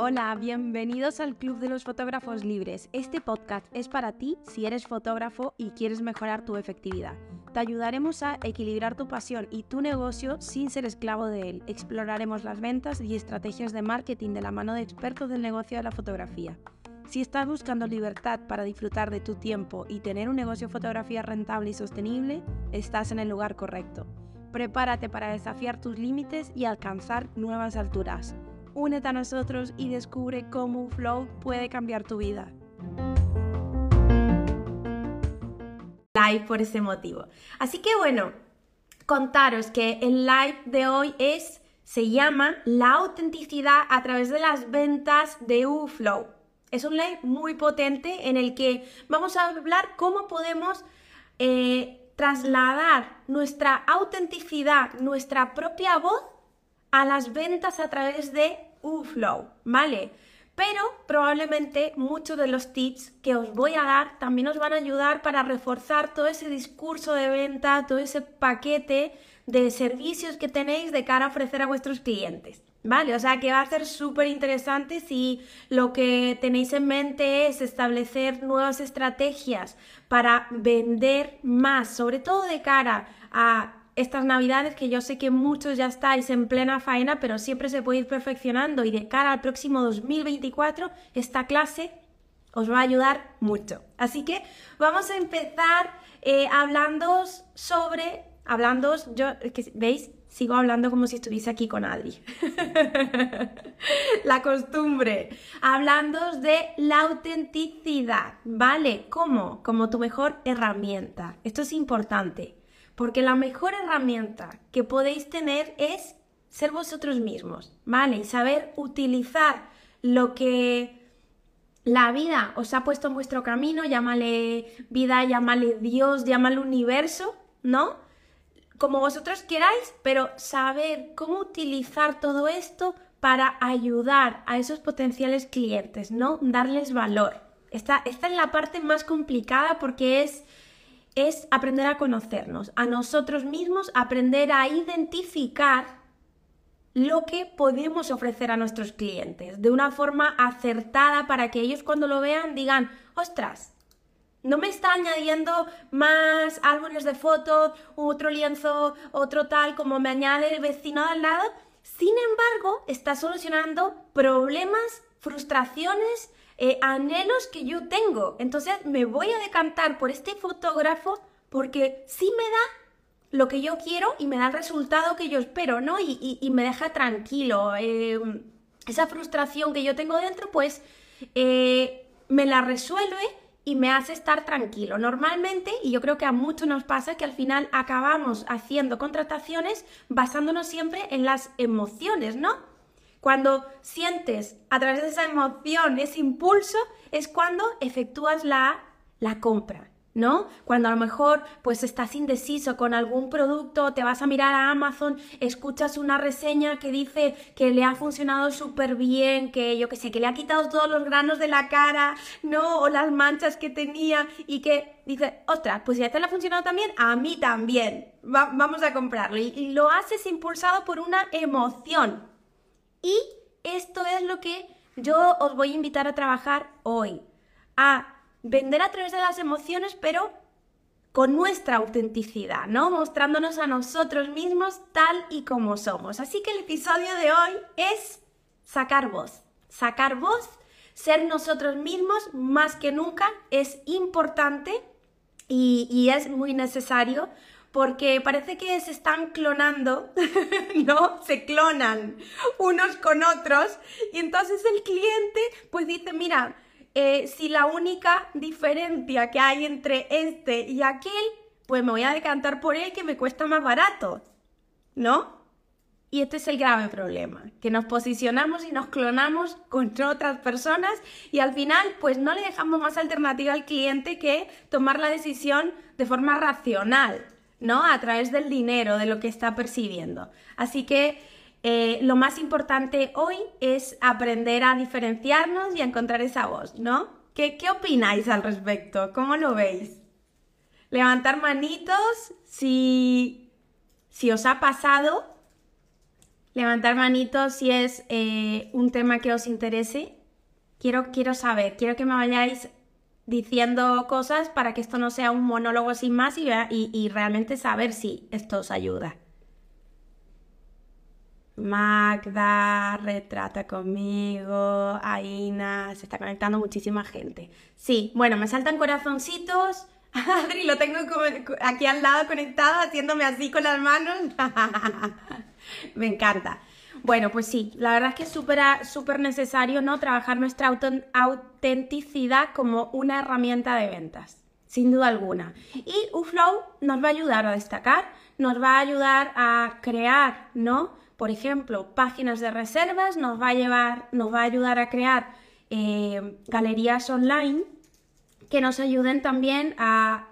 Hola, bienvenidos al Club de los Fotógrafos Libres. Este podcast es para ti si eres fotógrafo y quieres mejorar tu efectividad. Te ayudaremos a equilibrar tu pasión y tu negocio sin ser esclavo de él. Exploraremos las ventas y estrategias de marketing de la mano de expertos del negocio de la fotografía. Si estás buscando libertad para disfrutar de tu tiempo y tener un negocio de fotografía rentable y sostenible, estás en el lugar correcto. Prepárate para desafiar tus límites y alcanzar nuevas alturas. Únete a nosotros y descubre cómo un flow puede cambiar tu vida. Live por ese motivo. Así que bueno, contaros que el live de hoy es se llama La autenticidad a través de las ventas de UFlow. Es un live muy potente en el que vamos a hablar cómo podemos eh, trasladar nuestra autenticidad, nuestra propia voz a las ventas a través de UFlow, ¿vale? Pero probablemente muchos de los tips que os voy a dar también os van a ayudar para reforzar todo ese discurso de venta, todo ese paquete de servicios que tenéis de cara a ofrecer a vuestros clientes. ¿Vale? O sea que va a ser súper interesante si lo que tenéis en mente es establecer nuevas estrategias para vender más, sobre todo de cara a estas navidades que yo sé que muchos ya estáis en plena faena, pero siempre se puede ir perfeccionando y de cara al próximo 2024 esta clase os va a ayudar mucho. Así que vamos a empezar eh, hablando sobre, hablando, yo, ¿veis? Sigo hablando como si estuviese aquí con Adri. la costumbre. Hablando de la autenticidad, ¿vale? ¿Cómo? Como tu mejor herramienta. Esto es importante. Porque la mejor herramienta que podéis tener es ser vosotros mismos, ¿vale? Y saber utilizar lo que la vida os ha puesto en vuestro camino, llámale vida, llámale Dios, llámale universo, ¿no? Como vosotros queráis, pero saber cómo utilizar todo esto para ayudar a esos potenciales clientes, ¿no? Darles valor. Esta, esta es la parte más complicada porque es es aprender a conocernos, a nosotros mismos, aprender a identificar lo que podemos ofrecer a nuestros clientes de una forma acertada para que ellos cuando lo vean digan, ostras, no me está añadiendo más álbumes de fotos, otro lienzo, otro tal, como me añade el vecino al lado. Sin embargo, está solucionando problemas, frustraciones eh, anhelos que yo tengo. Entonces me voy a decantar por este fotógrafo porque sí me da lo que yo quiero y me da el resultado que yo espero, ¿no? Y, me deja tranquilo. Em, esa frustración que yo tengo dentro, pues eh, me la resuelve y me hace estar tranquilo. Normalmente, y yo creo que a muchos nos pasa, que al final acabamos haciendo contrataciones basándonos siempre en las emociones, ¿no? Cuando sientes a través de esa emoción, ese impulso, es cuando efectúas la, la compra. ¿No? Cuando a lo mejor pues estás indeciso con algún producto, te vas a mirar a Amazon, escuchas una reseña que dice que le ha funcionado súper bien, que yo que sé, que le ha quitado todos los granos de la cara, ¿no? O las manchas que tenía y que dice, ostras, pues si a te le ha funcionado también, a mí también, vamos a comprarlo. y lo haces impulsado por una emoción, y esto es lo que yo os voy a invitar a trabajar hoy. A vender a través de las emociones, pero con nuestra autenticidad, ¿no? Mostrándonos a nosotros mismos tal y como somos. Así que el episodio de hoy es sacar voz. Sacar voz, ser nosotros mismos más que nunca es importante y, es muy necesario porque parece que se están clonando, ¿no? Se clonan unos con otros y entonces el cliente pues dice, mira, eh, si la única diferencia que hay entre este y aquel, pues me voy a decantar por él que me cuesta más barato, ¿no? Y este es el grave problema, que nos posicionamos y nos clonamos contra otras personas y al final pues no le dejamos más alternativa al cliente que tomar la decisión de forma racional. ¿no? A través del dinero, de lo que está percibiendo. Así que eh, lo más importante hoy es aprender a diferenciarnos y a encontrar esa voz, ¿no? ¿Qué, ¿Qué opináis al respecto? ¿Cómo lo veis? Levantar manitos si, Si os ha pasado, levantar manitos si es eh, un tema que os interese. Quiero, quiero saber, quiero que me vayáis diciendo cosas para que esto no sea un monólogo sin más y realmente saber si esto os ayuda. Magda, retrata conmigo, Aina, se está conectando muchísima gente. Sí, bueno, me saltan corazoncitos. Adri, lo tengo aquí al lado conectado, haciéndome así con las manos. me encanta. Bueno, pues sí, la verdad es que es súper necesario ¿no? trabajar nuestra autenticidad como una herramienta de ventas, sin duda alguna. Y UFlow nos va a ayudar a destacar, nos va a ayudar a crear, ¿no? Por ejemplo, páginas de reservas, nos va a, llevar, nos va a ayudar a crear eh, galerías online que nos ayuden también a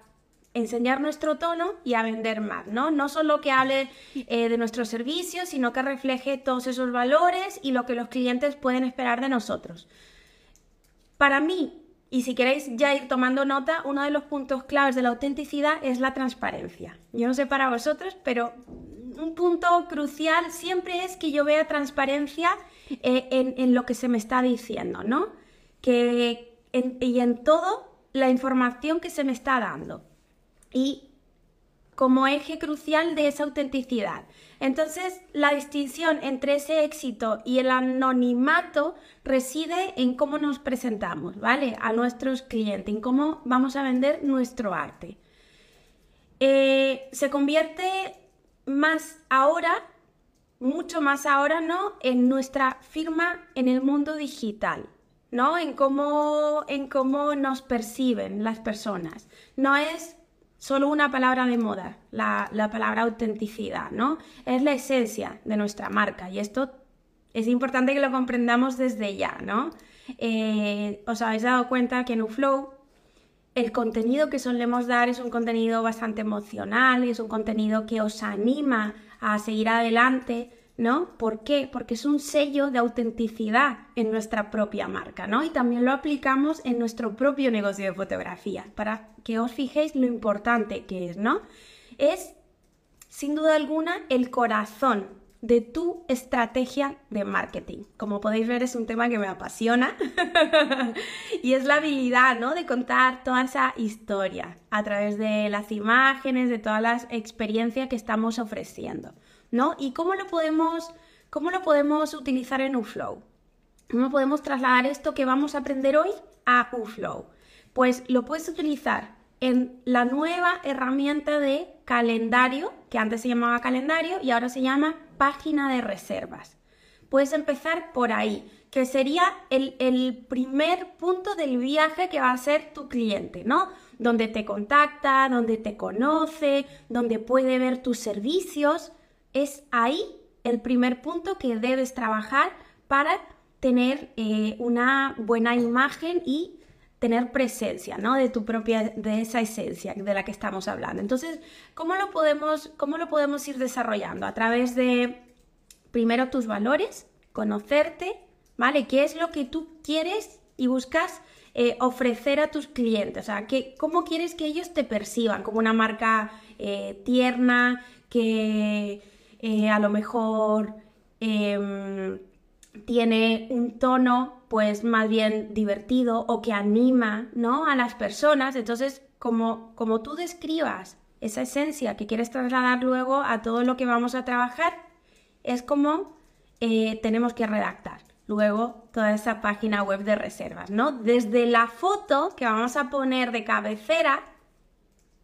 enseñar nuestro tono y a vender más, ¿no? No solo que hable eh, de nuestros servicios, sino que refleje todos esos valores y lo que los clientes pueden esperar de nosotros. Para mí, y si queréis ya ir tomando nota, uno de los puntos claves de la autenticidad es la transparencia. Yo no sé para vosotros, pero un punto crucial siempre es que yo vea transparencia eh, en, lo que se me está diciendo, ¿no? Que y en todo la información que se me está dando y como eje crucial de esa autenticidad. Entonces, la distinción entre ese éxito y el anonimato reside en cómo nos presentamos, ¿vale? A nuestros clientes, en cómo vamos a vender nuestro arte. Eh, se convierte más ahora, mucho más ahora, ¿no? En nuestra firma en el mundo digital. ¿no? En cómo, en cómo nos perciben las personas. No es solo una palabra de moda, la, palabra autenticidad, ¿no? Es la esencia de nuestra marca y esto es importante que lo comprendamos desde ya, ¿no? Eh, os habéis dado cuenta que en UFlow el contenido que solemos dar es un contenido bastante emocional, es un contenido que os anima a seguir adelante, ¿no? ¿Por qué? Porque es un sello de autenticidad en nuestra propia marca, ¿no? Y también lo aplicamos en nuestro propio negocio de fotografía, para que os fijéis lo importante que es, ¿no? Es, sin duda alguna, el corazón de tu estrategia de marketing. Como podéis ver, es un tema que me apasiona y es la habilidad, ¿no? De contar toda esa historia a través de las imágenes, de todas las experiencias que estamos ofreciendo. ¿no? ¿Y cómo lo podemos, cómo lo podemos utilizar en UFlow? ¿Cómo podemos trasladar esto que vamos a aprender hoy a UFlow? Pues lo puedes utilizar en la nueva herramienta de calendario, que antes se llamaba calendario y ahora se llama página de reservas. Puedes empezar por ahí, que sería el, el, primer punto del viaje que va a ser tu cliente, ¿no? Donde te contacta, donde te conoce, donde puede ver tus servicios es ahí el primer punto que debes trabajar para tener eh, una buena imagen y tener presencia, ¿no? De tu propia, de esa esencia de la que estamos hablando. Entonces, ¿cómo lo podemos, cómo lo podemos ir desarrollando? A través de, primero, tus valores, conocerte, ¿vale? ¿Qué es lo que tú quieres y buscas eh, ofrecer a tus clientes? O sea, ¿cómo quieres que ellos te perciban? Como una marca eh, tierna, que eh, a lo mejor em, tiene un tono pues más bien divertido o que anima ¿no? a las personas. Entonces, como, como tú describas esa esencia que quieres trasladar luego a todo lo que vamos a trabajar, es como eh, tenemos que redactar luego toda esa página web de reservas, ¿no? Desde la foto que vamos a poner de cabecera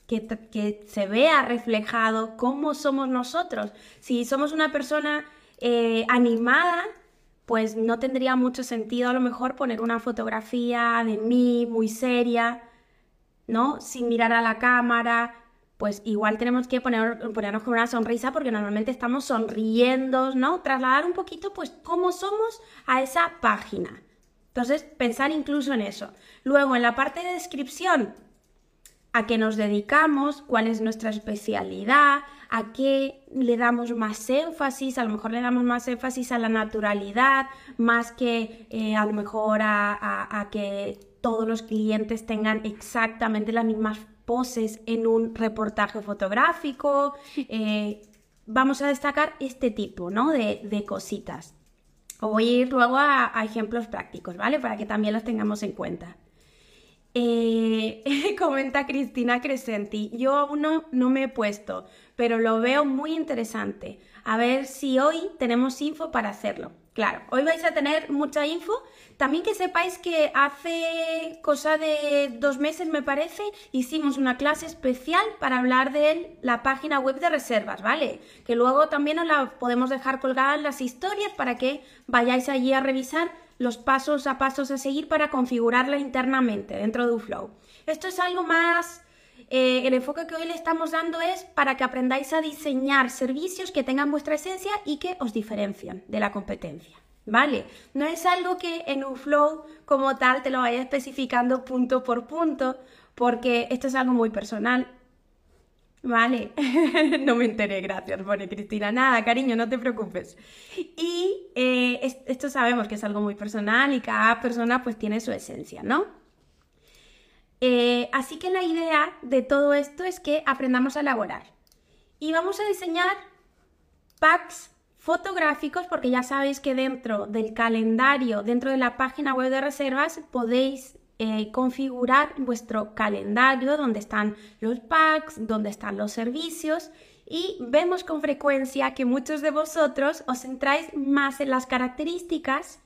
que, se vea reflejado cómo somos nosotros. Si somos una persona eh, animada, pues no tendría mucho sentido a lo mejor poner una fotografía de mí muy seria, ¿no? Sin mirar a la cámara, pues igual tenemos que poner, ponernos con una sonrisa porque normalmente estamos sonriendo, ¿no? Trasladar un poquito, pues, cómo somos a esa página. Entonces, pensar incluso en eso. Luego, en la parte de descripción, a qué nos dedicamos, cuál es nuestra especialidad, a qué le damos más énfasis, a lo mejor le damos más énfasis a la naturalidad, más que eh, a lo mejor a, que todos los clientes tengan exactamente las mismas poses en un reportaje fotográfico. Eh, vamos a destacar este tipo ¿no? de, cositas. Os voy a ir luego a, ejemplos prácticos, ¿vale? Para que también los tengamos en cuenta. Eh, comenta Cristina Crescenti, yo aún no, no me he puesto, pero lo veo muy interesante. A ver si hoy tenemos info para hacerlo. Claro, hoy vais a tener mucha info. También que sepáis que hace cosa de dos meses, me parece, hicimos una clase especial para hablar de la página web de reservas, ¿vale? Que luego también os la podemos dejar colgada en las historias para que vayáis allí a revisar los pasos a pasos a seguir para configurarla internamente dentro de UFlow. Esto es algo más eh, el enfoque que hoy le estamos dando es para que aprendáis a diseñar servicios que tengan vuestra esencia y que os diferencien de la competencia. ¿Vale? No es algo que en un flow como tal te lo vaya especificando punto por punto, porque esto es algo muy personal. Vale, no me enteré, gracias, pone Cristina. Nada, cariño, no te preocupes. Y eh, esto sabemos que es algo muy personal y cada persona pues tiene su esencia, ¿no? Eh, así que la idea de todo esto es que aprendamos a elaborar. Y vamos a diseñar packs fotográficos porque ya sabéis que dentro del calendario, dentro de la página web de reservas, podéis eh, configurar vuestro calendario donde están los packs, donde están los servicios y vemos con frecuencia que muchos de vosotros os centráis más en las características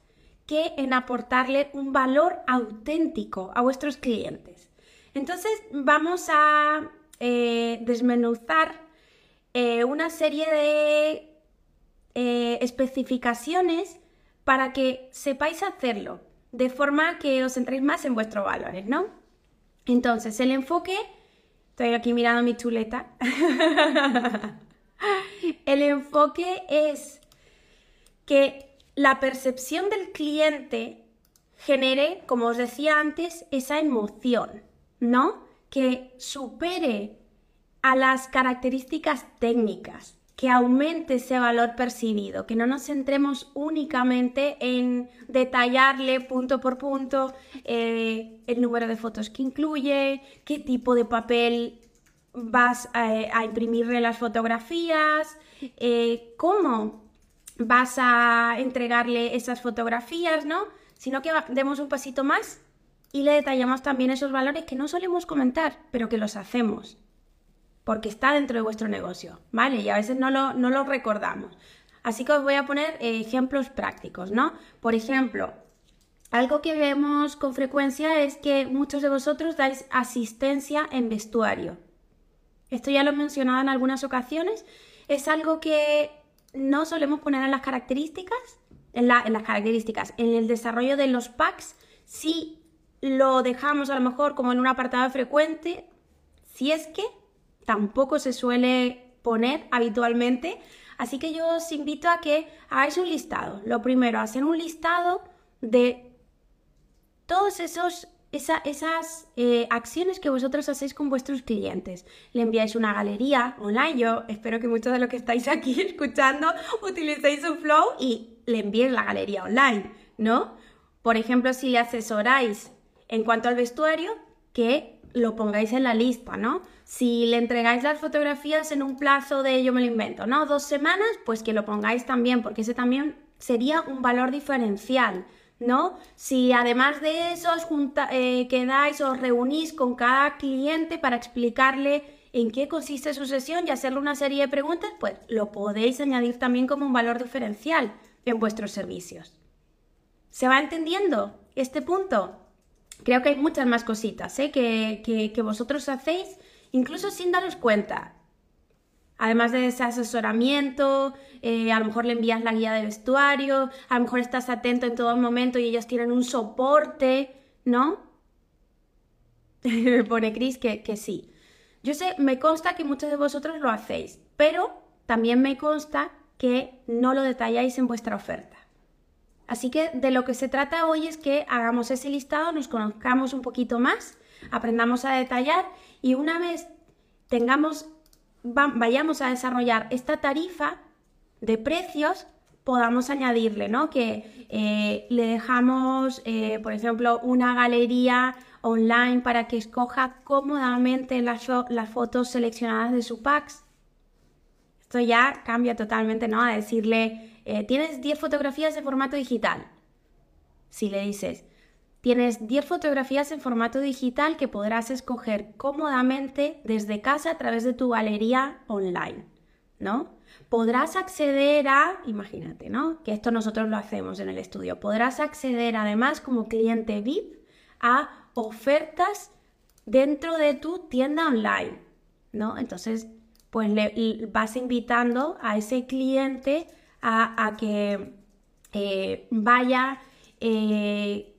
que en aportarle un valor auténtico a vuestros clientes. Entonces vamos a eh, desmenuzar eh, una serie de eh, especificaciones para que sepáis hacerlo de forma que os centréis más en vuestros valores, ¿no? Entonces, el enfoque, estoy aquí mirando mi chuleta, el enfoque es que la percepción del cliente genere, como os decía antes, esa emoción. ¿no? Que supere a las características técnicas, que aumente ese valor percibido, que no nos centremos únicamente en detallarle punto por punto eh, el número de fotos que incluye, qué tipo de papel vas a, imprimirle las fotografías, eh, cómo vas a entregarle esas fotografías, ¿no? Sino que demos un pasito más y le detallamos también esos valores que no solemos comentar, pero que los hacemos, porque está dentro de vuestro negocio, ¿vale? Y a veces no lo, no recordamos. Así que os voy a poner eh, ejemplos prácticos, ¿no? Por ejemplo, algo que vemos con frecuencia es que muchos de vosotros dais asistencia en vestuario. Esto ya lo he mencionado en algunas ocasiones. Es algo que no solemos poner en las características, en, en las características, en el desarrollo de los packs, sí lo dejamos a lo mejor como en un apartado frecuente, si es que tampoco se suele poner habitualmente. Así que yo os invito a que hagáis un listado. Lo primero, hacer un listado de todos esos esas eh, acciones que vosotros hacéis con vuestros clientes. Le enviáis una galería online. Yo espero que muchos de los que estáis aquí escuchando utilicéis un flow y le enviéis la galería online, ¿no? Por ejemplo, si le asesoráis en cuanto al vestuario, que lo pongáis en la lista, ¿no? Si le entregáis las fotografías en un plazo de, yo me lo invento, ¿no? Dos semanas, pues que lo pongáis también, porque ese también sería un valor diferencial, ¿no? Si además de eso os eh, quedáis, os reunís con cada cliente para explicarle en qué consiste su sesión y hacerle una serie de preguntas, pues lo podéis añadir también como un valor diferencial en vuestros servicios. ¿Se va entendiendo este punto? creo que hay muchas más cositas ¿eh? que, vosotros hacéis, incluso sin daros cuenta. Además de ese asesoramiento, eh, a lo mejor le envías la guía de vestuario, a lo mejor estás atento en todo momento y ellos tienen un soporte, ¿no? Me pone Cris que, que sí. Yo sé, me consta que muchos de vosotros lo hacéis, pero también me consta que no lo detalláis en vuestra oferta. Así que de lo que se trata hoy es que hagamos ese listado, nos conozcamos un poquito más, aprendamos a detallar y una vez tengamos, vayamos a desarrollar esta tarifa de precios, podamos añadirle, ¿no? Que eh, le dejamos, eh, por ejemplo, una galería online para que escoja cómodamente las, las fotos seleccionadas de su packs. Esto ya cambia totalmente, ¿no? A decirle, eh, tienes 10 fotografías en formato digital. Si le dices, tienes 10 fotografías en formato digital que podrás escoger cómodamente desde casa a través de tu galería online, ¿no? Podrás acceder a, imagínate, ¿no? Que esto nosotros lo hacemos en el estudio. Podrás acceder además como cliente VIP a ofertas dentro de tu tienda online, ¿no? Entonces, pues le, vas invitando a ese cliente a, que eh, vaya eh,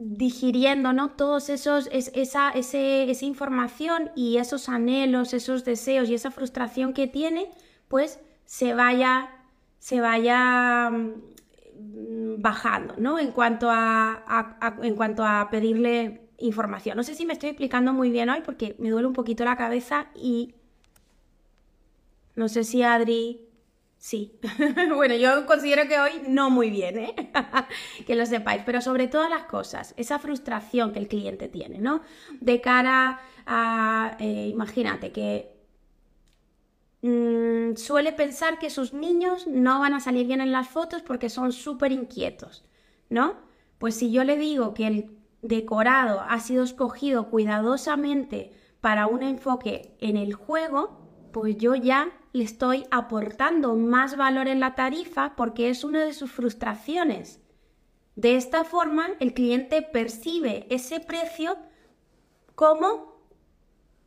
digiriendo, ¿no? Todos esos, esa, esa información y esos anhelos, esos deseos y esa frustración que tiene, pues se vaya, se vaya mm, bajando, ¿no? En cuanto a, en cuanto a pedirle información. No sé si me estoy explicando muy bien hoy porque me duele un poquito la cabeza y no sé si Adri... Sí. bueno, yo considero que hoy no muy bien, ¿eh? que lo sepáis, pero sobre todas las cosas, esa frustración que el cliente tiene, ¿no? De cara a, eh, imagínate, que mm, suele pensar que sus niños no van a salir bien en las fotos porque son súper inquietos, ¿no? Pues si yo le digo que el decorado ha sido escogido cuidadosamente para un enfoque en el juego, pues yo ya le estoy aportando más valor en la tarifa porque es una de sus frustraciones. De esta forma, el cliente percibe ese precio como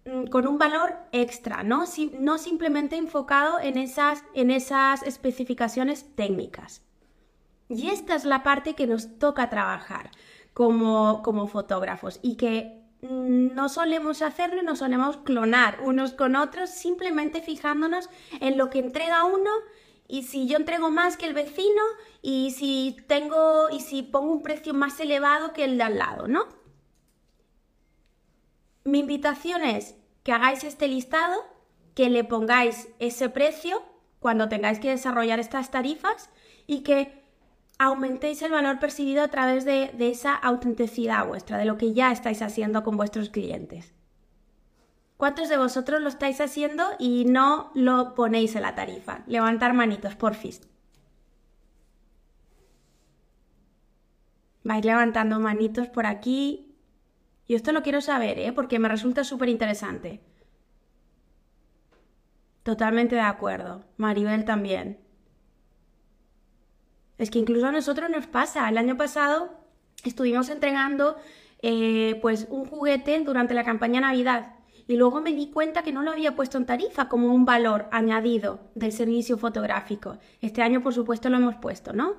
mm, con un valor extra, ¿no? no simplemente enfocado en esas, en esas especificaciones técnicas. Y esta es la parte que nos toca trabajar como, como fotógrafos y que no solemos hacerlo y no solemos clonar unos con otros, simplemente fijándonos en lo que entrega uno y si yo entrego más que el vecino y si tengo y si pongo un precio más elevado que el de al lado, ¿no? Mi invitación es que hagáis este listado, que le pongáis ese precio cuando tengáis que desarrollar estas tarifas y que aumentéis el valor percibido a través de, esa autenticidad vuestra, de lo que ya estáis haciendo con vuestros clientes. ¿Cuántos de vosotros lo estáis haciendo y no lo ponéis en la tarifa? Levantar manitos, porfis. Vais levantando manitos por aquí. Y esto lo quiero saber, ¿eh? porque me resulta súper interesante. Totalmente de acuerdo. Maribel también. Es que incluso a nosotros nos pasa. El año pasado estuvimos entregando eh, pues un juguete durante la campaña Navidad y luego me di cuenta que no lo había puesto en tarifa como un valor añadido del servicio fotográfico. Este año, por supuesto, lo hemos puesto, ¿no?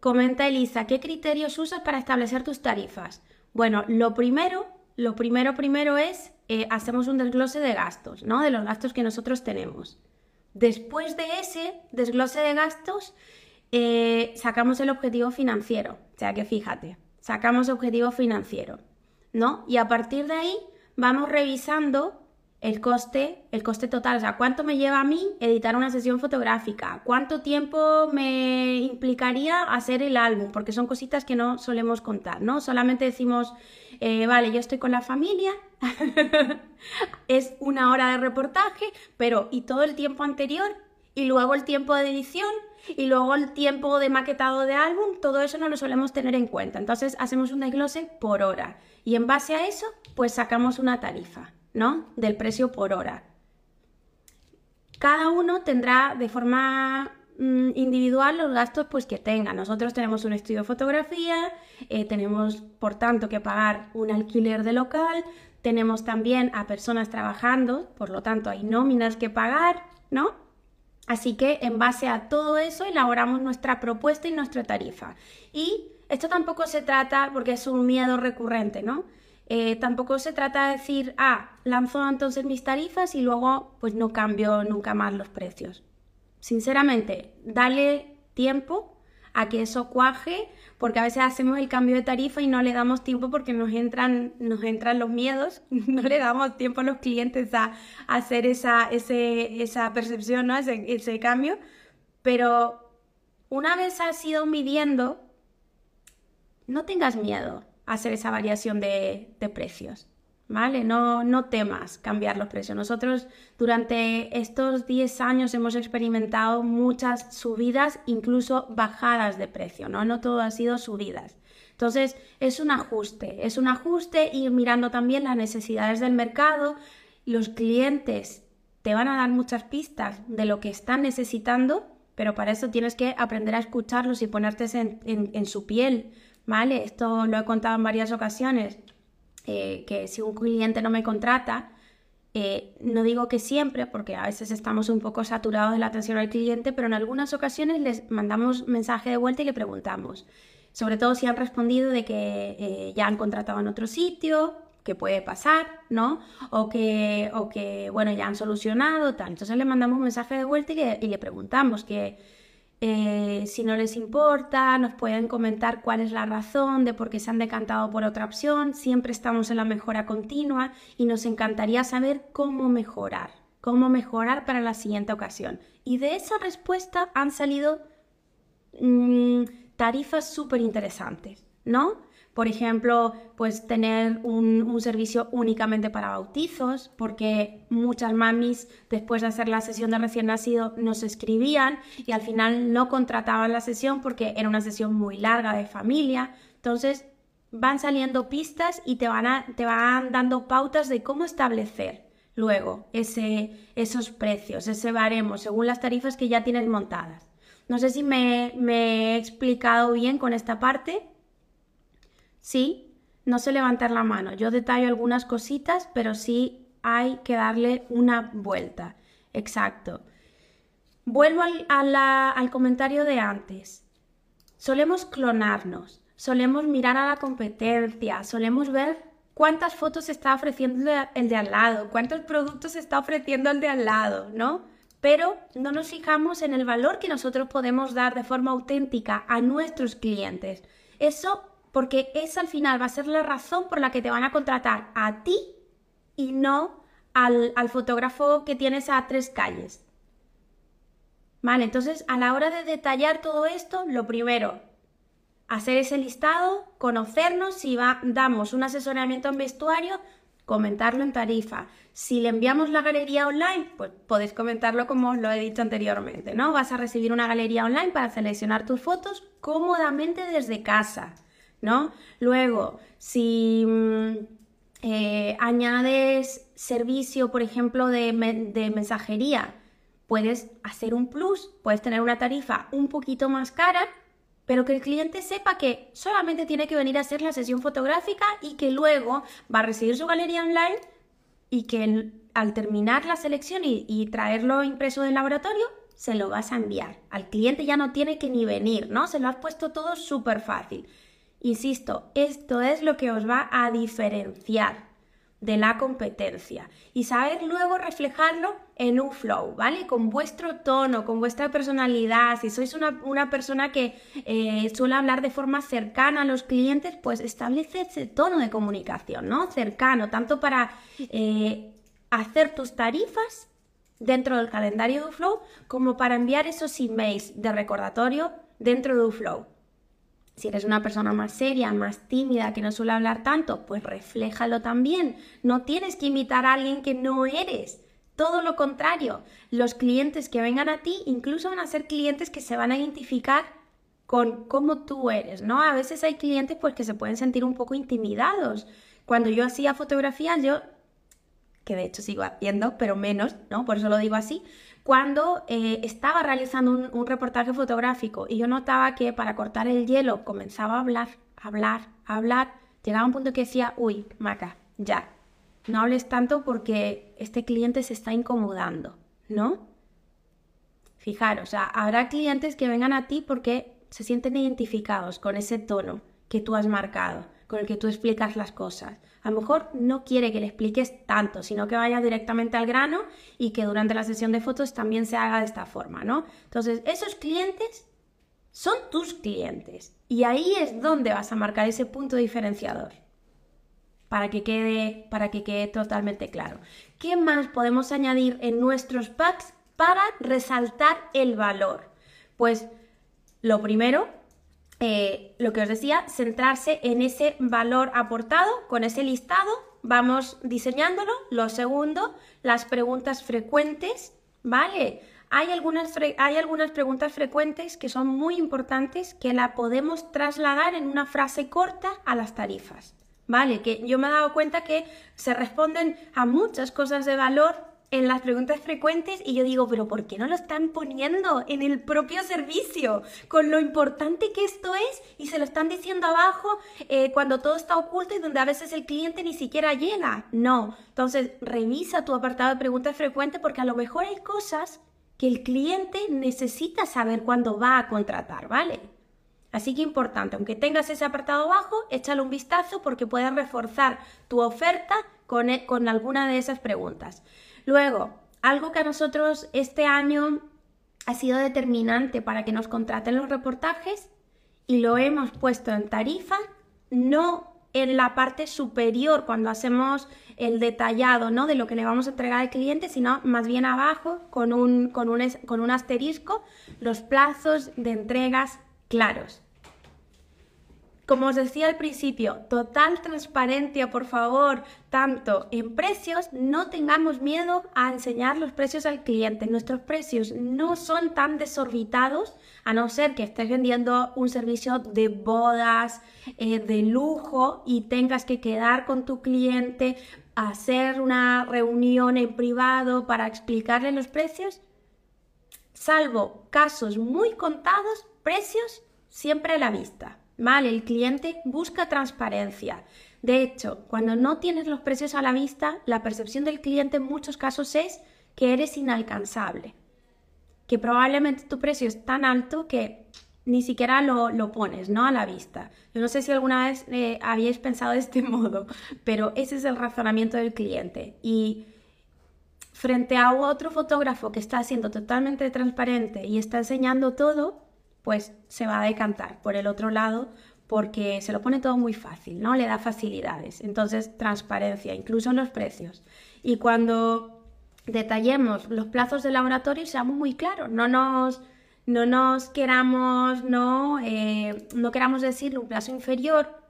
Comenta Elisa, ¿qué criterios usas para establecer tus tarifas? Bueno, lo primero, lo primero primero es, eh, hacemos un desglose de gastos, ¿no? De los gastos que nosotros tenemos. Después de ese desglose de gastos, eh, sacamos el objetivo financiero. O sea que fíjate, sacamos objetivo financiero, ¿no? Y a partir de ahí vamos revisando el coste, el coste total, o sea, cuánto me lleva a mí editar una sesión fotográfica, cuánto tiempo me implicaría hacer el álbum, porque son cositas que no solemos contar, ¿no? Solamente decimos, eh, vale, yo estoy con la familia, es una hora de reportaje, pero ¿y todo el tiempo anterior? Y luego el tiempo de edición, y luego el tiempo de maquetado de álbum, todo eso no lo solemos tener en cuenta. Entonces hacemos un desglose por hora, y en base a eso, pues sacamos una tarifa. ¿no? Del precio por hora. Cada uno tendrá de forma mm, individual los gastos pues que tenga. Nosotros tenemos un estudio de fotografía, eh, tenemos por tanto que pagar un alquiler de local, tenemos también a personas trabajando, por lo tanto hay nóminas que pagar, ¿no? Así que en base a todo eso elaboramos nuestra propuesta y nuestra tarifa. Y esto tampoco se trata, porque es un miedo recurrente, ¿no? Eh, tampoco se trata de decir, ah, lanzo entonces mis tarifas y luego pues no cambio nunca más los precios. Sinceramente, dale tiempo a que eso cuaje, porque a veces hacemos el cambio de tarifa y no le damos tiempo porque nos entran, nos entran los miedos, no le damos tiempo a los clientes a, hacer esa, esa percepción, ¿no? ese, ese cambio. Pero una vez has ido midiendo, no tengas miedo hacer esa variación de, precios, ¿vale? No, no temas cambiar los precios. Nosotros durante estos 10 años hemos experimentado muchas subidas, incluso bajadas de precio, ¿no? No todo ha sido subidas. Entonces, es un ajuste, es un ajuste ir mirando también las necesidades del mercado. Los clientes te van a dar muchas pistas de lo que están necesitando, pero para eso tienes que aprender a escucharlos y ponerte en, su piel, ¿vale? Esto lo he contado en varias ocasiones, eh, que si un cliente no me contrata, eh, no digo que siempre, porque a veces estamos un poco saturados de la atención al cliente, pero en algunas ocasiones les mandamos mensaje de vuelta y le preguntamos, sobre todo si han respondido de que eh, ya han contratado en otro sitio, que puede pasar, ¿no? O que, o que, bueno, ya han solucionado, tal. Entonces le mandamos mensaje de vuelta y le, preguntamos que eh, si no les importa, nos pueden comentar cuál es la razón de por qué se han decantado por otra opción. Siempre estamos en la mejora continua y nos encantaría saber cómo mejorar, cómo mejorar para la siguiente ocasión. Y de esa respuesta han salido mm, tarifas súper interesantes, ¿no? Por ejemplo, pues tener un, servicio únicamente para bautizos, porque muchas mamis después de hacer la sesión de recién nacido nos escribían y al final no contrataban la sesión porque era una sesión muy larga de familia. Entonces van saliendo pistas y te van, te van dando pautas de cómo establecer luego ese, esos precios, ese baremo, según las tarifas que ya tienes montadas. No sé si me, me he explicado bien con esta parte. Sí, no sé levantar la mano. Yo detallo algunas cositas, pero sí hay que darle una vuelta. Exacto. Vuelvo al, al comentario de antes. Solemos clonarnos, solemos mirar a la competencia, solemos ver cuántas fotos está ofreciendo el de al lado, cuántos productos está ofreciendo el de al lado, ¿no? Pero no nos fijamos en el valor que nosotros podemos dar de forma auténtica a nuestros clientes. Eso porque esa al final va a ser la razón por la que te van a contratar a ti y no al, fotógrafo que tienes a tres calles. Vale, entonces a la hora de detallar todo esto, lo primero, hacer ese listado, conocernos, si damos un asesoramiento en vestuario, comentarlo en tarifa. Si le enviamos la galería online, pues podéis comentarlo como os lo he dicho anteriormente, ¿no? Vas a recibir una galería online para seleccionar tus fotos cómodamente desde casa. ¿No? Luego, si mm, eh, añades servicio, por ejemplo, de, mensajería, puedes hacer un plus, puedes tener una tarifa un poquito más cara, pero que el cliente sepa que solamente tiene que venir a hacer la sesión fotográfica y que luego va a recibir su galería online y que al terminar la selección y, y traerlo impreso del laboratorio, se lo vas a enviar. Al cliente ya no tiene que ni venir, ¿no? Se lo has puesto todo súper fácil. Insisto, esto es lo que os va a diferenciar de la competencia y saber luego reflejarlo en un flow, ¿vale? Con vuestro tono, con vuestra personalidad. Si sois una, persona que eh, suele hablar de forma cercana a los clientes, pues establece ese tono de comunicación, ¿no? Cercano, tanto para eh, hacer tus tarifas dentro del calendario de Flow como para enviar esos emails de recordatorio dentro de Flow. Si eres una persona más seria, más tímida, que no suele hablar tanto, pues refléjalo también. No tienes que imitar a alguien que no eres. Todo lo contrario, los clientes que vengan a ti incluso van a ser clientes que se van a identificar con cómo tú eres, ¿no? A veces hay clientes pues que se pueden sentir un poco intimidados. Cuando yo hacía fotografías, yo, que de hecho sigo haciendo, pero menos, ¿no? Por eso lo digo así, cuando eh, estaba realizando un, reportaje fotográfico y yo notaba que para cortar el hielo comenzaba a hablar, hablar, hablar, llegaba un punto que decía, uy, Maca, ya, no hables tanto porque este cliente se está incomodando, ¿no? Fijaros, habrá clientes que vengan a ti porque se sienten identificados con ese tono que tú has marcado, con el que tú explicas las cosas a lo mejor no quiere que le expliques tanto, sino que vaya directamente al grano y que durante la sesión de fotos también se haga de esta forma, ¿no? Entonces, esos clientes son tus clientes y ahí es donde vas a marcar ese punto diferenciador para que quede, para que quede totalmente claro. ¿Qué más podemos añadir en nuestros packs para resaltar el valor? Pues lo primero eh, lo que os decía, centrarse en ese valor aportado con ese listado vamos diseñándolo. Lo segundo, las preguntas frecuentes, ¿vale? Hay algunas, hay algunas preguntas frecuentes que son muy importantes que la podemos trasladar en una frase corta a las tarifas. ¿Vale? Que yo me he dado cuenta que se responden a muchas cosas de valor en las preguntas frecuentes y yo digo, pero ¿por qué no lo están poniendo en el propio servicio? Con lo importante que esto es y se lo están diciendo abajo eh, cuando todo está oculto y donde a veces el cliente ni siquiera llega. No, entonces revisa tu apartado de preguntas frecuentes porque a lo mejor hay cosas que el cliente necesita saber cuándo va a contratar, ¿vale? Así que importante, aunque tengas ese apartado abajo, échale un vistazo porque pueden reforzar tu oferta con, e, con alguna de esas preguntas. Luego, algo que a nosotros este año ha sido determinante para que nos contraten los reportajes y lo hemos puesto en tarifa, no en la parte superior cuando hacemos el detallado ¿no? de lo que le vamos a entregar al cliente, sino más bien abajo con un, con un, con un asterisco los plazos de entregas claros. Como os decía al principio, total transparencia, por favor, tanto en precios, no tengamos miedo a enseñar los precios al cliente. Nuestros precios no son tan desorbitados, a no ser que estés vendiendo un servicio de bodas, eh, de lujo y tengas que quedar con tu cliente, hacer una reunión en privado para explicarle los precios. Salvo casos muy contados, precios siempre a la vista. ¿Vale? El cliente busca transparencia. De hecho, cuando no tienes los precios a la vista, la percepción del cliente en muchos casos es que eres inalcanzable, que probablemente tu precio es tan alto que ni siquiera lo, pones, ¿no? A la vista. Yo no sé si alguna vez eh, habíais pensado de este modo, pero ese es el razonamiento del cliente. Y frente a otro fotógrafo que está siendo totalmente transparente y está enseñando todo, pues se va a decantar por el otro lado porque se lo pone todo muy fácil, ¿no? Le da facilidades. Entonces, transparencia, incluso en los precios. Y cuando detallemos los plazos de laboratorio, seamos muy claros, no nos, no nos queramos, no, eh, no queramos decirle un plazo inferior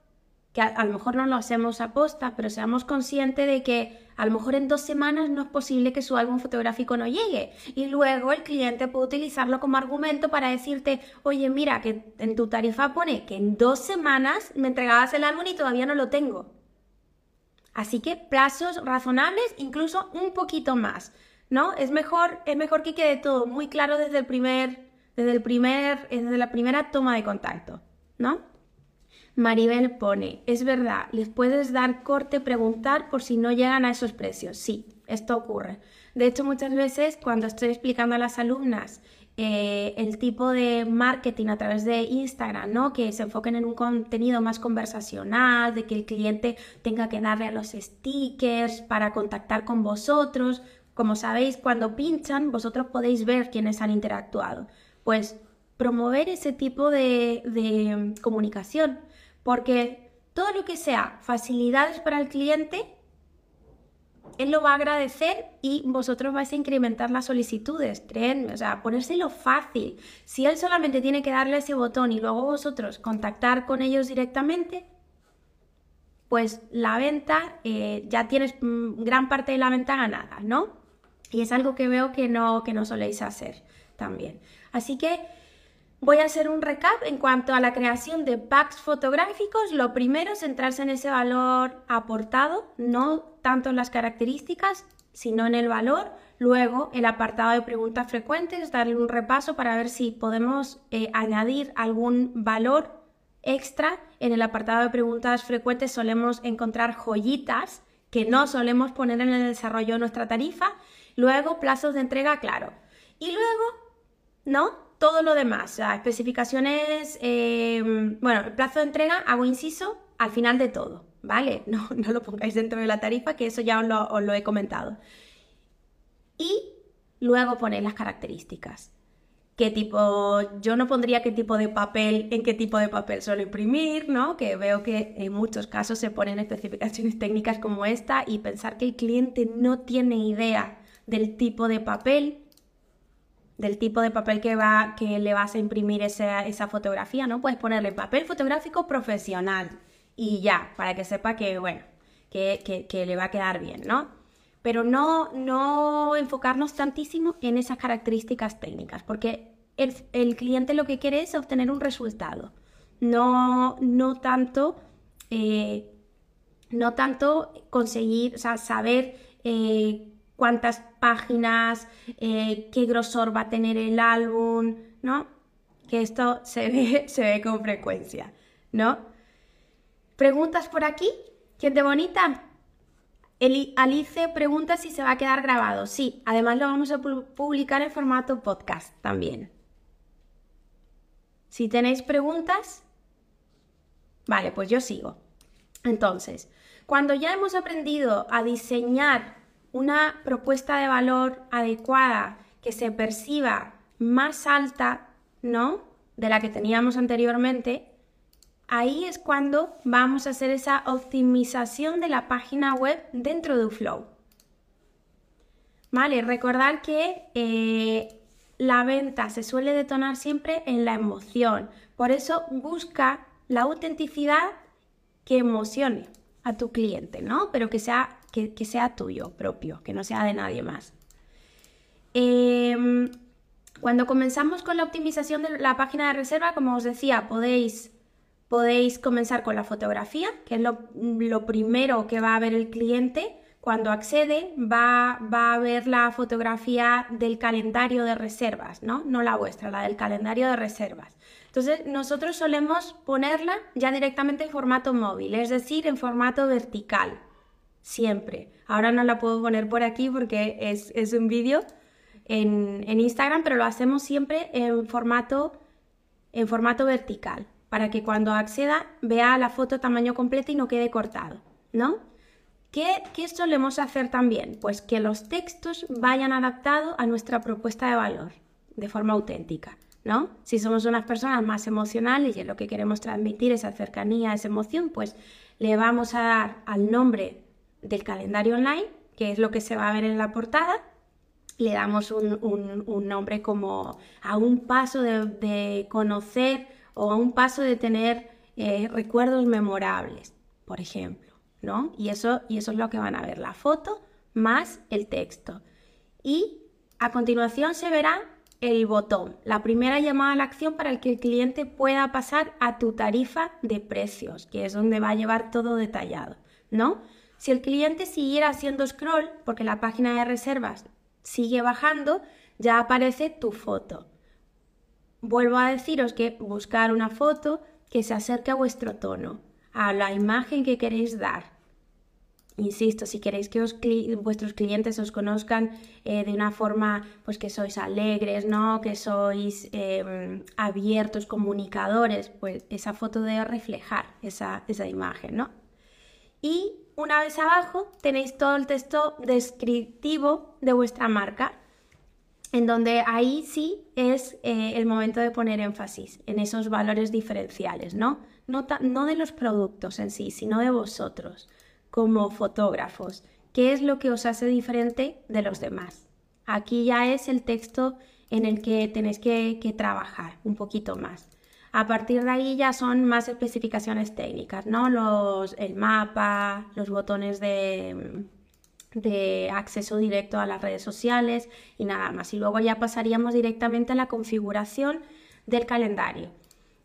que a, lo mejor no lo hacemos a posta, pero seamos conscientes de que a lo mejor en dos semanas no es posible que su álbum fotográfico no llegue. Y luego el cliente puede utilizarlo como argumento para decirte, oye, mira, que en tu tarifa pone que en dos semanas me entregabas el álbum y todavía no lo tengo. Así que plazos razonables, incluso un poquito más, ¿no? Es mejor, es mejor que quede todo muy claro desde el primer, desde el primer, desde la primera toma de contacto, ¿no? Maribel pone, es verdad, les puedes dar corte, preguntar por si no llegan a esos precios. Sí, esto ocurre. De hecho, muchas veces cuando estoy explicando a las alumnas eh, el tipo de marketing a través de Instagram, ¿no? Que se enfoquen en un contenido más conversacional, de que el cliente tenga que darle a los stickers para contactar con vosotros. Como sabéis, cuando pinchan, vosotros podéis ver quiénes han interactuado. Pues promover ese tipo de, de comunicación porque todo lo que sea facilidades para el cliente, él lo va a agradecer y vosotros vais a incrementar las solicitudes, créanme, o sea, ponérselo fácil. Si él solamente tiene que darle ese botón y luego vosotros contactar con ellos directamente, pues la venta, eh, ya tienes mm, gran parte de la venta ganada, ¿no? Y es algo que veo que no, que no soléis hacer también. Así que Voy a hacer un recap en cuanto a la creación de packs fotográficos. Lo primero centrarse en ese valor aportado, no tanto en las características, sino en el valor. Luego, el apartado de preguntas frecuentes, darle un repaso para ver si podemos eh, añadir algún valor extra. En el apartado de preguntas frecuentes solemos encontrar joyitas que no solemos poner en el desarrollo de nuestra tarifa. Luego, plazos de entrega, claro. Y luego, ¿no? Todo lo demás, sea, especificaciones, em, bueno, el plazo de entrega, hago inciso al final de todo, ¿vale? No, no lo pongáis dentro de la tarifa, que eso ya os lo, he comentado. Y luego ponéis las características. ¿Qué tipo? Yo no pondría qué tipo de papel, en qué tipo de papel suelo imprimir, ¿no? Que veo que en muchos casos se ponen especificaciones técnicas como esta y pensar que el cliente no tiene idea del tipo de papel del tipo de papel que, va, que le vas a imprimir esa, esa fotografía, ¿no? Puedes ponerle papel fotográfico profesional y ya, para que sepa que, bueno, que, que, le va a quedar bien, ¿no? Pero no, no enfocarnos tantísimo en esas características técnicas, porque el, el cliente lo que quiere es obtener un resultado, no, no tanto... Eh, no tanto conseguir, o sea, saber eh, cuántas páginas, eh, qué grosor va a tener el álbum, ¿no? Que esto se ve, se ve con frecuencia, ¿no? ¿Preguntas por aquí? ¿Gente bonita? Alice pregunta si se va a quedar grabado. Sí, además lo vamos a publicar en formato podcast también. Si tenéis preguntas, vale, pues yo sigo. Entonces, cuando ya hemos aprendido a diseñar una propuesta de valor adecuada que se perciba más alta, ¿no? De la que teníamos anteriormente, ahí es cuando vamos a hacer esa optimización de la página web dentro de Flow. Vale, recordar que eh, la venta se suele detonar siempre en la emoción. Por eso busca la autenticidad que emocione a tu cliente, ¿no? Pero que sea, que, sea tuyo propio, que no sea de nadie más. Em, cuando comenzamos con la optimización de la página de reserva, como os decía, podéis, podéis comenzar con la fotografía, que es lo, primero que va a ver el cliente. Cuando accede, va, va, a ver la fotografía del calendario de reservas, ¿no? No la vuestra, la del calendario de reservas. Entonces, nosotros solemos ponerla ya directamente en formato móvil, es decir, en formato vertical, siempre. Ahora no la puedo poner por aquí porque es, un vídeo en, Instagram, pero lo hacemos siempre en formato, en formato vertical, para que cuando acceda vea la foto tamaño completo y no quede cortado, ¿no? ¿Qué, ¿Qué, solemos hacer también? Pues que los textos vayan adaptados a nuestra propuesta de valor de forma auténtica. ¿no? Si somos unas personas más emocionales y lo que queremos transmitir esa cercanía, esa emoción, pues le vamos a dar al nombre del calendario online, que es lo que se va a ver en la portada, le damos un, nombre como a un paso de, conocer o a un paso de tener eh, recuerdos memorables, por ejemplo, ¿no? Y eso, y eso es lo que van a ver, la foto más el texto. Y a continuación se verá el botón, la primera llamada a la acción para que el cliente pueda pasar a tu tarifa de precios, que es donde va a llevar todo detallado, ¿no? Si el cliente siguiera haciendo scroll, porque la página de reservas sigue bajando, ya aparece tu foto. Vuelvo a deciros que buscar una foto que se acerque a vuestro tono, a la imagen que queréis dar, Insisto, si queréis que vuestros clientes os conozcan eh, de una forma, pues que sois alegres, ¿no? Que sois em, abiertos, comunicadores, pues esa foto debe reflejar esa, esa imagen, ¿no? Y una vez abajo tenéis todo el texto descriptivo de vuestra marca, en donde ahí sí es eh, el momento de poner énfasis en esos valores diferenciales, ¿no? No, no de los productos en sí, sino de vosotros como fotógrafos. ¿Qué es lo que os hace diferente de los demás? Aquí ya es el texto en el que tenéis que, trabajar un poquito más. A partir de ahí ya son más especificaciones técnicas, ¿no? Los, el mapa, los botones de, de acceso directo a las redes sociales y nada más. Y luego ya pasaríamos directamente a la configuración del calendario.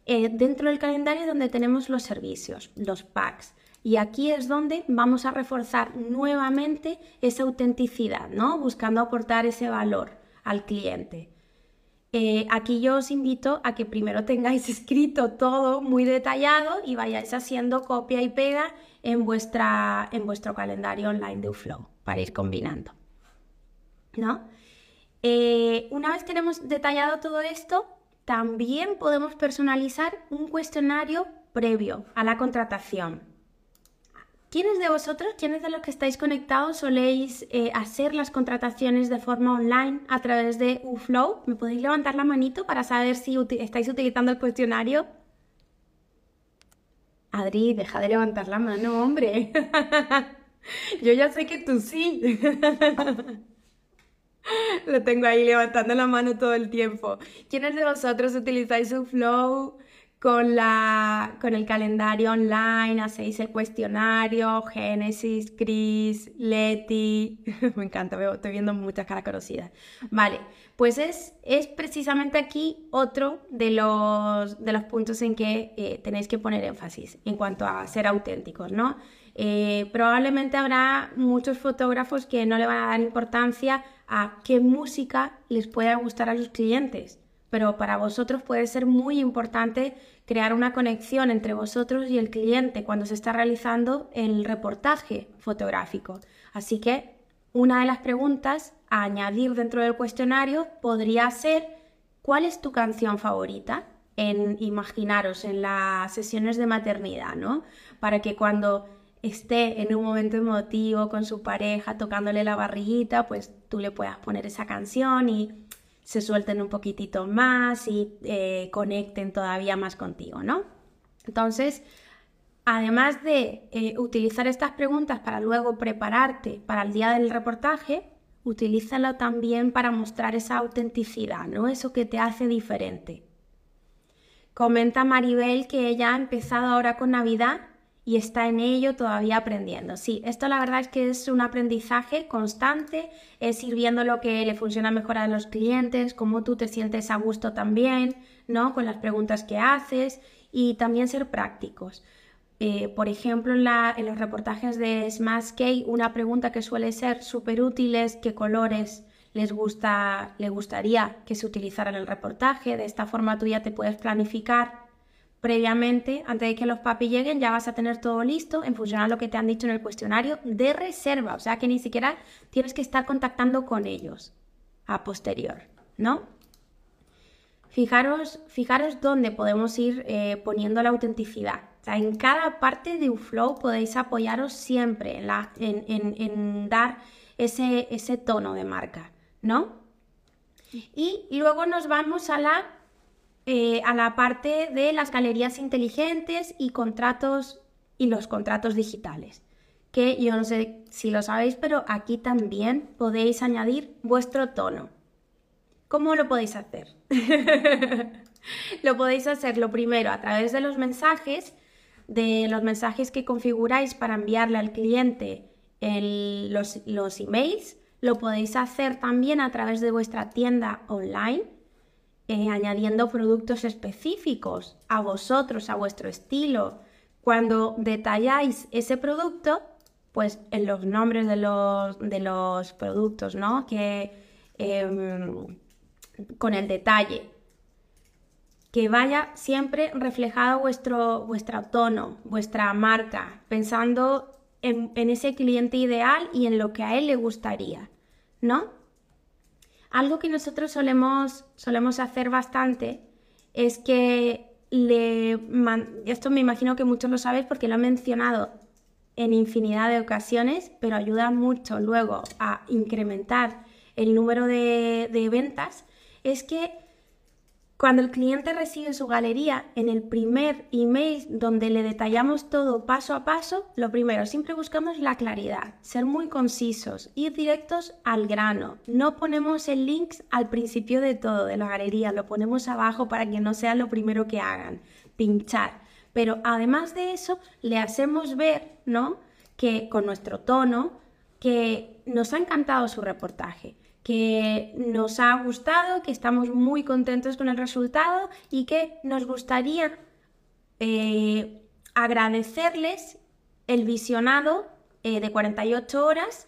Eh, dentro del calendario donde tenemos los servicios, los packs. Y aquí es donde vamos a reforzar nuevamente esa autenticidad, ¿no? Buscando aportar ese valor al cliente. Eh, aquí yo os invito a que primero tengáis escrito todo muy detallado y vayáis haciendo copia y pega en, vuestra, en vuestro calendario online de Uflow para ir combinando. ¿no? Eh, una vez tenemos detallado todo esto, también podemos personalizar un cuestionario previo a la contratación. ¿Quiénes de vosotros, quiénes de los que estáis conectados soléis eh, hacer las contrataciones de forma online a través de UFlow? ¿Me podéis levantar la manito para saber si estáis utilizando el cuestionario? Adri, deja de levantar la mano, hombre. Yo ya sé que tú sí. Lo tengo ahí levantando la mano todo el tiempo. ¿Quiénes de vosotros utilizáis UFlow? Con, la, con el calendario online, hacéis el cuestionario, Génesis, Chris, Leti, me encanta, estoy viendo muchas caras conocidas. Vale, pues es, es precisamente aquí otro de los, de los puntos en que eh, tenéis que poner énfasis en cuanto a ser auténticos, ¿no? Eh, probablemente habrá muchos fotógrafos que no le van a dar importancia a qué música les pueda gustar a los clientes pero para vosotros puede ser muy importante crear una conexión entre vosotros y el cliente cuando se está realizando el reportaje fotográfico. Así que una de las preguntas a añadir dentro del cuestionario podría ser ¿cuál es tu canción favorita? En imaginaros en las sesiones de maternidad, ¿no? Para que cuando esté en un momento emotivo con su pareja tocándole la barriguita, pues tú le puedas poner esa canción y se suelten un poquitito más y eh, conecten todavía más contigo, ¿no? Entonces, además de eh, utilizar estas preguntas para luego prepararte para el día del reportaje, utilízalo también para mostrar esa autenticidad, ¿no? Eso que te hace diferente. Comenta Maribel que ella ha empezado ahora con Navidad y está en ello todavía aprendiendo. Sí, esto la verdad es que es un aprendizaje constante, es ir viendo lo que le funciona mejor a los clientes, cómo tú te sientes a gusto también, ¿no? Con las preguntas que haces y también ser prácticos. Eh, por ejemplo, en, los reportajes de Smash Cake, una pregunta que suele ser súper útil es qué colores les, gusta, le gustaría que se utilizaran en el reportaje. De esta forma tú ya te puedes planificar previamente, antes de que los papis lleguen, ya vas a tener todo listo en función a lo que te han dicho en el cuestionario de reserva. O sea que ni siquiera tienes que estar contactando con ellos a posterior, ¿no? Fijaros, fijaros dónde podemos ir eh, poniendo la autenticidad. O sea, en cada parte de UFlow podéis apoyaros siempre en, la, en, dar ese, ese tono de marca, ¿no? Y luego nos vamos a la eh, a la parte de las galerías inteligentes y contratos y los contratos digitales. Que yo no sé si lo sabéis, pero aquí también podéis añadir vuestro tono. ¿Cómo lo podéis hacer? lo podéis hacer lo primero a través de los mensajes, de los mensajes que configuráis para enviarle al cliente los, los emails. Lo podéis hacer también a través de vuestra tienda online eh, añadiendo productos específicos a vosotros, a vuestro estilo. Cuando detalláis ese producto, pues en los nombres de los, de los productos, ¿no? Que em, con el detalle. Que vaya siempre reflejado vuestro, vuestro tono, vuestra marca, pensando en, en ese cliente ideal y en lo que a él le gustaría, ¿no? Algo que nosotros solemos, solemos hacer bastante es que le... Esto me imagino que muchos lo sabéis porque lo he mencionado en infinidad de ocasiones, pero ayuda mucho luego a incrementar el número de, de ventas, es que cuando el cliente recibe su galería, en el primer email donde le detallamos todo paso a paso, lo primero, siempre buscamos la claridad, ser muy concisos, ir directos al grano. No ponemos el link al principio de todo, de la galería, lo ponemos abajo para que no sea lo primero que hagan, pinchar. Pero además de eso, le hacemos ver, ¿no? Que con nuestro tono, que nos ha encantado su reportaje que nos ha gustado, que estamos muy contentos con el resultado y que nos gustaría eh, agradecerles el visionado eh, de 48 horas,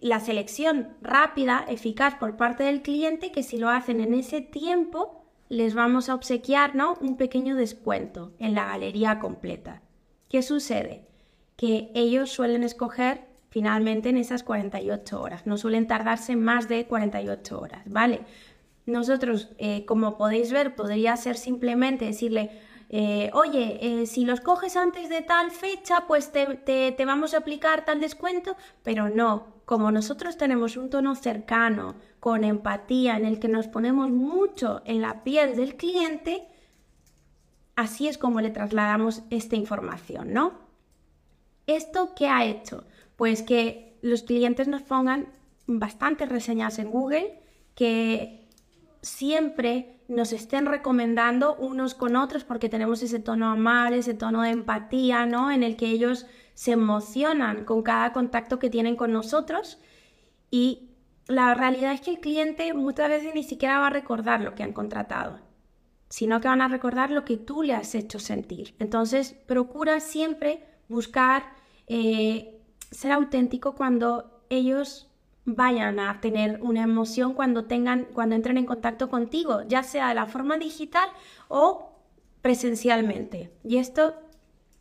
la selección rápida, eficaz por parte del cliente, que si lo hacen en ese tiempo, les vamos a obsequiar ¿no? un pequeño descuento en la galería completa. ¿Qué sucede? Que ellos suelen escoger finalmente en esas 48 horas. No suelen tardarse más de 48 horas, ¿vale? Nosotros, eh, como podéis ver, podría ser simplemente decirle, eh, oye, eh, si los coges antes de tal fecha, pues te, te, vamos a aplicar tal descuento, pero no, como nosotros tenemos un tono cercano, con empatía, en el que nos ponemos mucho en la piel del cliente, así es como le trasladamos esta información, ¿no? ¿Esto qué ha hecho? Pues que los clientes nos pongan bastantes reseñas en Google, que siempre nos estén recomendando unos con otros porque tenemos ese tono amable, ese tono de empatía, ¿no? En el que ellos se emocionan con cada contacto que tienen con nosotros y la realidad es que el cliente muchas veces ni siquiera va a recordar lo que han contratado, sino que van a recordar lo que tú le has hecho sentir. Entonces, procura siempre buscar eh, ser auténtico cuando ellos vayan a tener una emoción cuando tengan, cuando entren en contacto contigo, ya sea de la forma digital o presencialmente. Y esto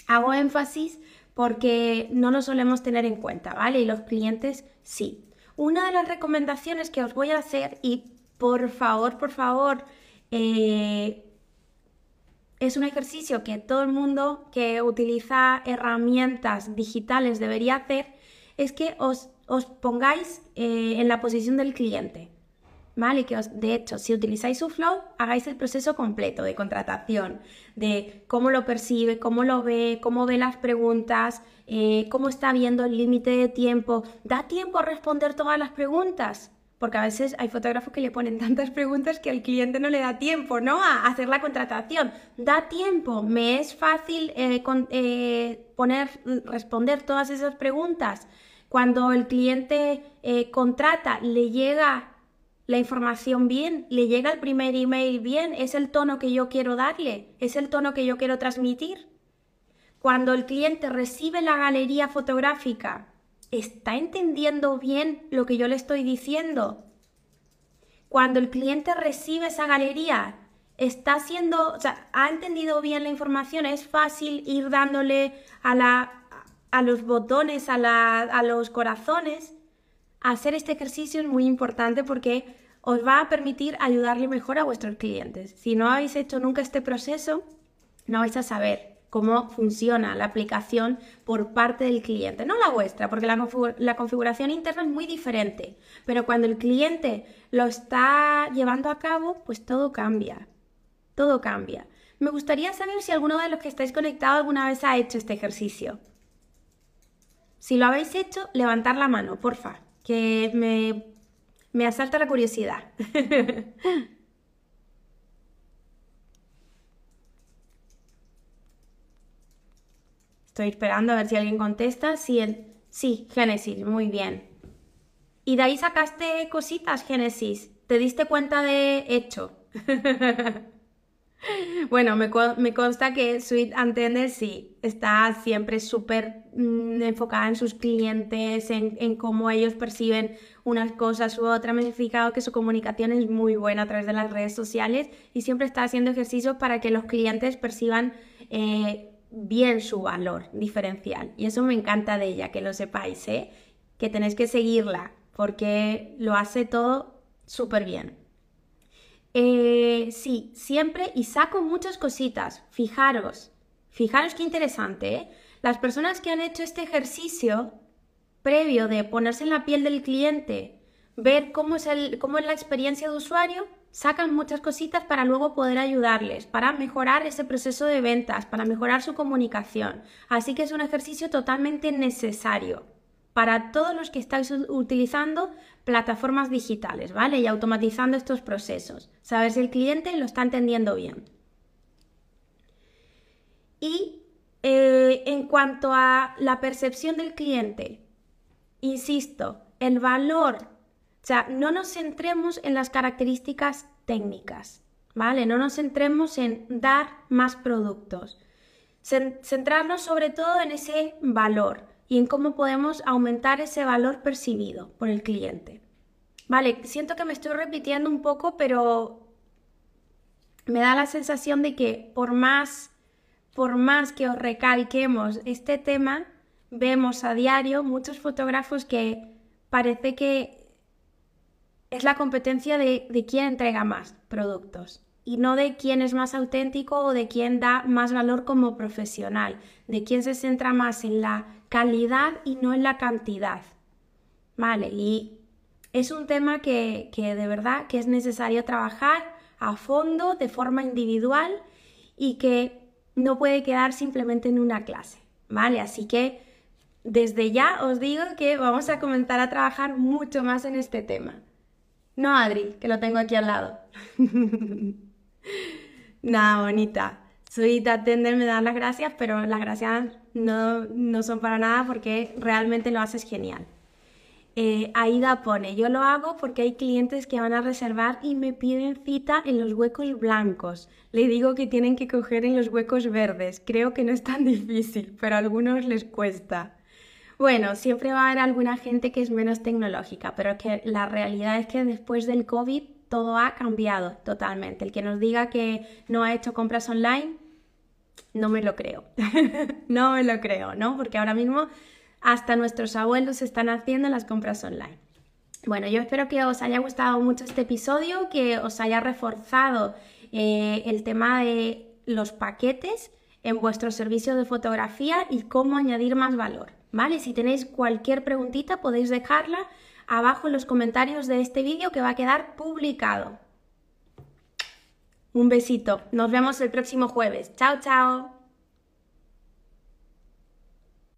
hago énfasis porque no lo solemos tener en cuenta, ¿vale? Y los clientes sí. Una de las recomendaciones que os voy a hacer, y por favor, por favor, eh, es un ejercicio que todo el mundo que utiliza herramientas digitales debería hacer, es que os, pongáis eh, en la posición del cliente. ¿Vale? Que os, de hecho, si utilizáis su flow, hagáis el proceso completo de contratación, de cómo lo percibe, cómo lo ve, cómo ve las preguntas, eh, cómo está viendo el límite de tiempo. ¿Da tiempo a responder todas las preguntas? Porque a veces hay fotógrafos que le ponen tantas preguntas que al cliente no le da tiempo, ¿no? A hacer la contratación. Da tiempo, me es fácil eh, eh, poner, responder todas esas preguntas. Cuando el cliente contrata, le llega la información bien, le llega el primer email bien, es el tono que yo quiero darle, es el tono que yo quiero transmitir. Cuando el cliente recibe la galería fotográfica, ¿está entendiendo bien lo que yo le estoy diciendo? Cuando el cliente recibe esa galería, está haciendo, o sea, ha entendido bien la información, es fácil ir dándole a, la, a los botones, a, la, a los corazones hacer este ejercicio es muy importante porque os va a permitir ayudarle mejor a vuestros clientes. Si no habéis hecho nunca este proceso, no vais a saber cómo funciona la aplicación por parte del cliente, no la vuestra, porque la, configuración interna es muy diferente, pero cuando el cliente lo está llevando a cabo, pues todo cambia, todo cambia. Me gustaría saber si alguno de los que estáis conectados alguna vez ha hecho este ejercicio. Si lo habéis hecho, levantar la mano, porfa que me, me asalta la curiosidad. Estoy esperando a ver si alguien contesta. Sí, sí, Génesis, muy bien. Y de ahí sacaste cositas, Génesis. ¿Te diste cuenta de hecho? Bueno, me, consta que Sweet Antender sí está siempre súper mm, enfocada en sus clientes, en, cómo ellos perciben unas cosas u otras. Me he fijado que su comunicación es muy buena a través de las redes sociales y siempre está haciendo ejercicios para que los clientes perciban eh, bien su valor diferencial. Y eso me encanta de ella, que lo sepáis, ¿eh? que tenéis que seguirla porque lo hace todo súper bien. Eh, sí, siempre y saco muchas cositas. Fijaros, fijaros qué interesante. ¿eh? Las personas que han hecho este ejercicio previo de ponerse en la piel del cliente, ver cómo es, el, cómo es la experiencia de usuario, sacan muchas cositas para luego poder ayudarles, para mejorar ese proceso de ventas, para mejorar su comunicación. Así que es un ejercicio totalmente necesario para todos los que estáis utilizando plataformas digitales, ¿vale? Y automatizando estos procesos. Saber si el cliente lo está entendiendo bien. Y eh, en cuanto a la percepción del cliente, insisto, el valor, o sea, no nos centremos en las características técnicas, ¿vale? No nos centremos en dar más productos. Centrarnos sobre todo en ese valor y en cómo podemos aumentar ese valor percibido por el cliente. Vale, siento que me estoy repitiendo un poco, pero me da la sensación de que por más, por más que os recalquemos este tema, vemos a diario muchos fotógrafos que parece que es la competencia de, quién entrega más productos y no de quién es más auténtico o de quién da más valor como profesional, de quién se centra más en la calidad y no en la cantidad. Vale, y es un tema que, de verdad que es necesario trabajar a fondo, de forma individual y que no puede quedar simplemente en una clase, ¿vale? Así que desde ya os digo que vamos a comenzar a trabajar mucho más en este tema. No, Adri, que lo tengo aquí al lado. Nada, bonita. Suita Tender me da las gracias, pero las gracias no, no son para nada porque realmente lo haces genial. Eh, Aida pone, yo lo hago porque hay clientes que van a reservar y me piden cita en los huecos blancos. Le digo que tienen que coger en los huecos verdes. Creo que no es tan difícil, pero a algunos les cuesta. Bueno, siempre va a haber alguna gente que es menos tecnológica, pero que la realidad es que después del COVID todo ha cambiado totalmente. El que nos diga que no ha hecho compras online, no me lo creo. no me lo creo, ¿no? Porque ahora mismo hasta nuestros abuelos están haciendo las compras online. Bueno, yo espero que os haya gustado mucho este episodio, que os haya reforzado eh, el tema de los paquetes en vuestro servicio de fotografía y cómo añadir más valor, ¿vale? Si tenéis cualquier preguntita podéis dejarla abajo en los comentarios de este vídeo que va a quedar publicado. Un besito, nos vemos el próximo jueves. Chao, chao.